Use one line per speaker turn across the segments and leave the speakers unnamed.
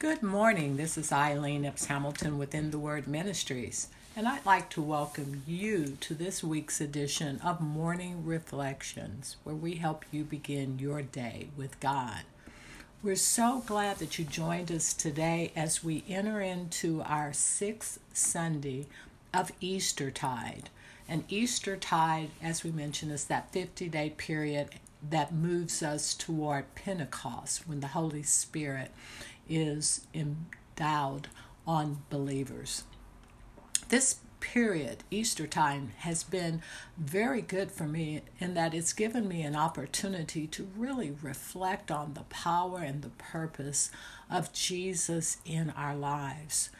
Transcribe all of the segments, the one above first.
Good morning. This is Eileen Epps Hamilton with In the Word Ministries, and I'd like to welcome you to this week's edition of Morning Reflections, where we help you begin your day with God. We're so glad that you joined us today as we enter into our sixth Sunday of Eastertide. And Eastertide, as we mentioned, is that 50 day period that moves us toward Pentecost when the Holy Spirit is endowed on believers. This period, Easter time, has been very good for me in that it's given me an opportunity to really reflect on the power and the purpose of Jesus in our lives.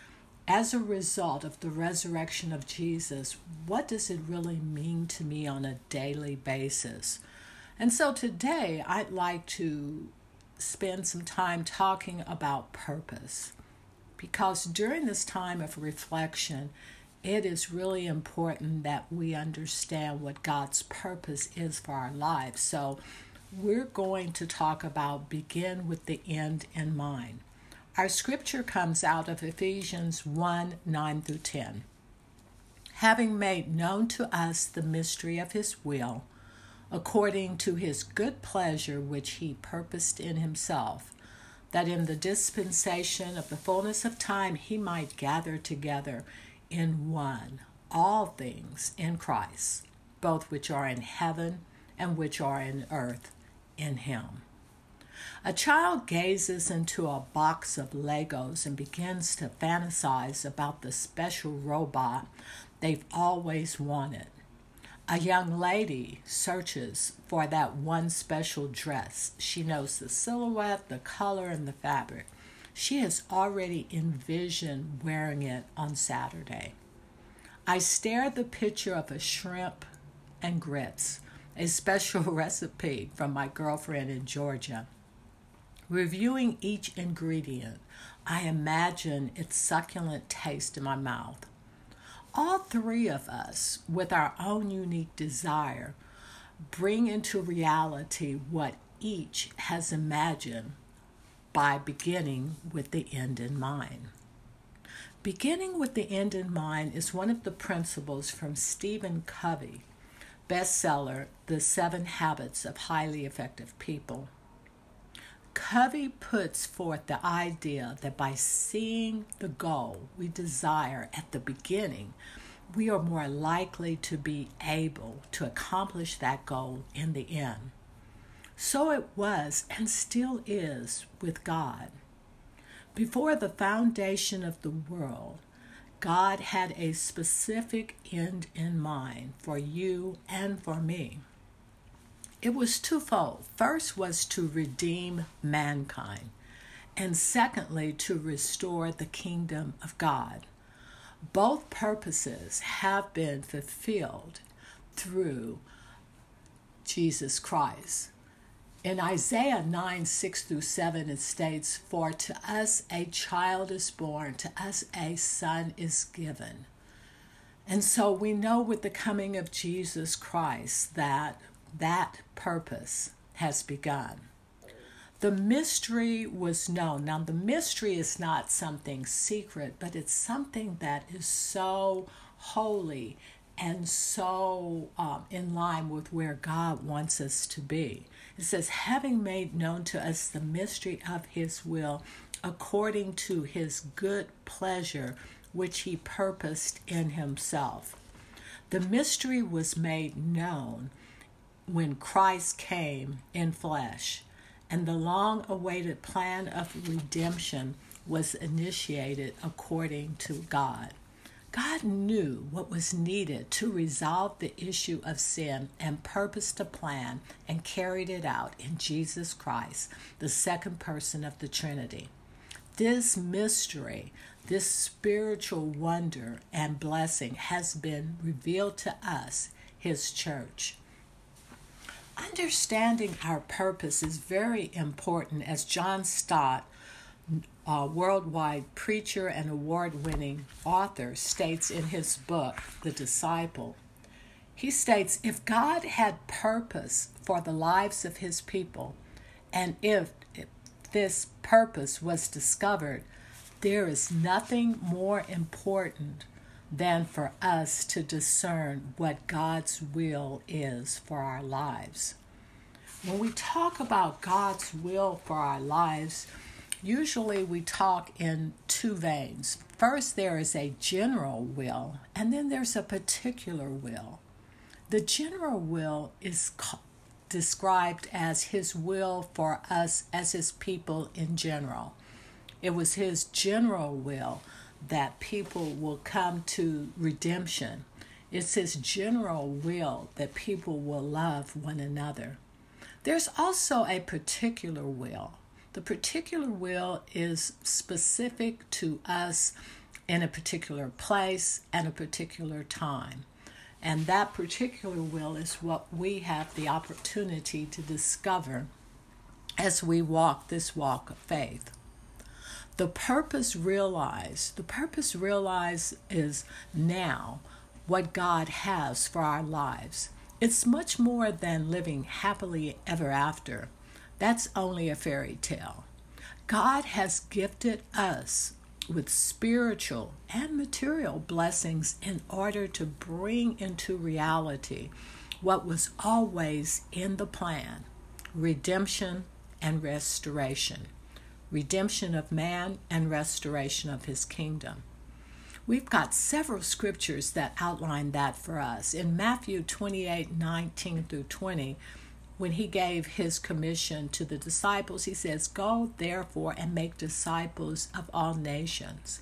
As a result of the resurrection of Jesus, what does it really mean to me on a daily basis? And so today I'd like to spend some time talking about purpose because during this time of reflection, it is really important that we understand what God's purpose is for our lives. So, we're going to talk about begin with the end in mind. Our scripture comes out of Ephesians 1 9 through 10. Having made known to us the mystery of his will, according to his good pleasure which he purposed in himself, that in the dispensation of the fullness of time he might gather together in one all things in Christ, both which are in heaven and which are in earth in him. A child gazes into a box of Legos and begins to fantasize about the special robot they've always wanted. A young lady searches for that one special dress. She knows the silhouette, the color, and the fabric. She has already envisioned wearing it on Saturday. I stare at the picture of a shrimp and grits, a special recipe from my girlfriend in Georgia. Reviewing each ingredient, I imagine its succulent taste in my mouth all three of us, with our own unique desire, bring into reality what each has imagined by beginning with the end in mind. Beginning with the end in mind is one of the principles from Stephen Covey, bestseller The Seven Habits of Highly Effective People. Covey puts forth the idea that by seeing the goal we desire at the beginning, we are more likely to be able to accomplish that goal in the end. So it was and still is with God. Before the foundation of the world, God had a specific end in mind for you and for me. It was twofold. First was to redeem mankind, and secondly, to restore the kingdom of God. Both purposes have been fulfilled through Jesus Christ. In Isaiah 9 6 through 7, it states, For to us a child is born, to us a son is given. And so we know with the coming of Jesus Christ that that purpose has begun. The mystery was known. Now, the mystery is not something secret, but it's something that is so holy and so um, in line with where God wants us to be. It says, having made known to us the mystery of his will according to his good pleasure, which he purposed in himself. The mystery was made known when Christ came in flesh, and the long awaited plan of redemption was initiated according to God. God knew what was needed to resolve the issue of sin and purposed a plan and carried it out in Jesus Christ, the second person of the Trinity. This mystery, this spiritual wonder and blessing has been revealed to us, His church. Understanding our purpose is very important, as John Stott, a worldwide preacher and award winning author, states in his book, The Disciple. He states if God had purpose for the lives of his people, and if this purpose was discovered, there is nothing more important than for us to discern what God's will is for our lives. When we talk about God's will for our lives, usually we talk in two veins. First, there is a general will, and then there's a particular will. The general will is described as His will for us as His people in general. It was His general will that people will come to redemption. It's His general will that people will love one another. There's also a particular will. The particular will is specific to us in a particular place and a particular time. And that particular will is what we have the opportunity to discover as we walk this walk of faith. The purpose realized, the purpose realized is now what God has for our lives. It's much more than living happily ever after. That's only a fairy tale. God has gifted us with spiritual and material blessings in order to bring into reality what was always in the plan redemption and restoration. Redemption of man and restoration of his kingdom. We've got several scriptures that outline that for us. In Matthew 28 19 through 20, when he gave his commission to the disciples, he says, Go therefore and make disciples of all nations.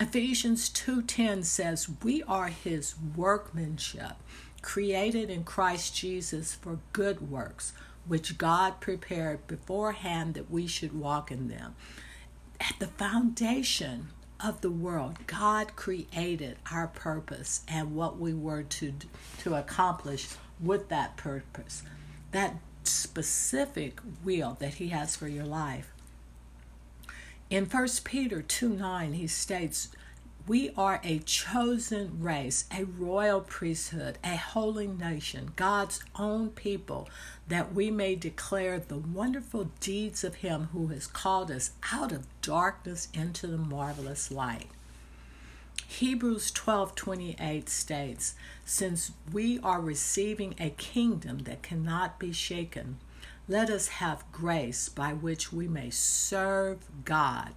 Ephesians 2:10 says, "We are his workmanship, created in Christ Jesus for good works, which God prepared beforehand that we should walk in them." At the foundation of the world, God created our purpose and what we were to to accomplish with that purpose that specific will that he has for your life. In 1 Peter 2 9, he states, We are a chosen race, a royal priesthood, a holy nation, God's own people, that we may declare the wonderful deeds of him who has called us out of darkness into the marvelous light. Hebrews 12:28 states, "Since we are receiving a kingdom that cannot be shaken, let us have grace by which we may serve God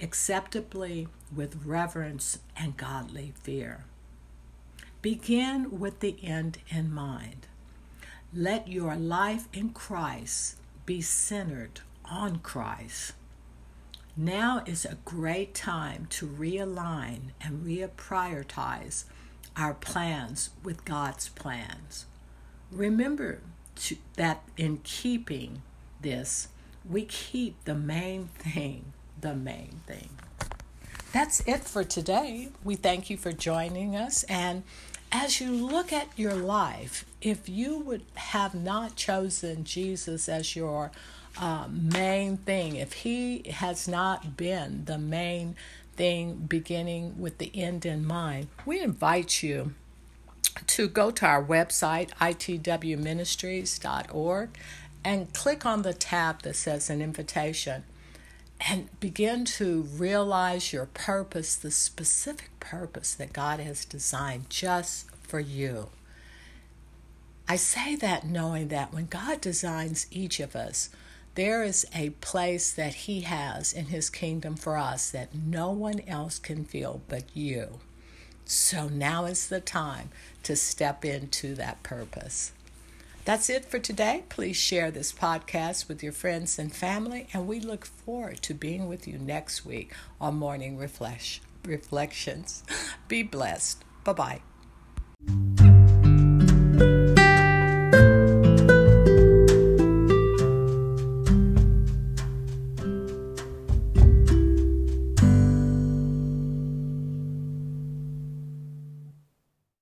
acceptably with reverence and godly fear." Begin with the end in mind. Let your life in Christ be centered on Christ. Now is a great time to realign and reprioritize our plans with God's plans. Remember to, that in keeping this, we keep the main thing the main thing. That's it for today. We thank you for joining us. And as you look at your life, if you would have not chosen Jesus as your uh, main thing, if He has not been the main thing beginning with the end in mind, we invite you to go to our website, itwministries.org, and click on the tab that says an invitation and begin to realize your purpose, the specific purpose that God has designed just for you. I say that knowing that when God designs each of us, there is a place that He has in His kingdom for us that no one else can feel but you. So now is the time to step into that purpose. That's it for today. Please share this podcast with your friends and family, and we look forward to being with you next week on Morning Reflection. Reflections. Be blessed. Bye bye.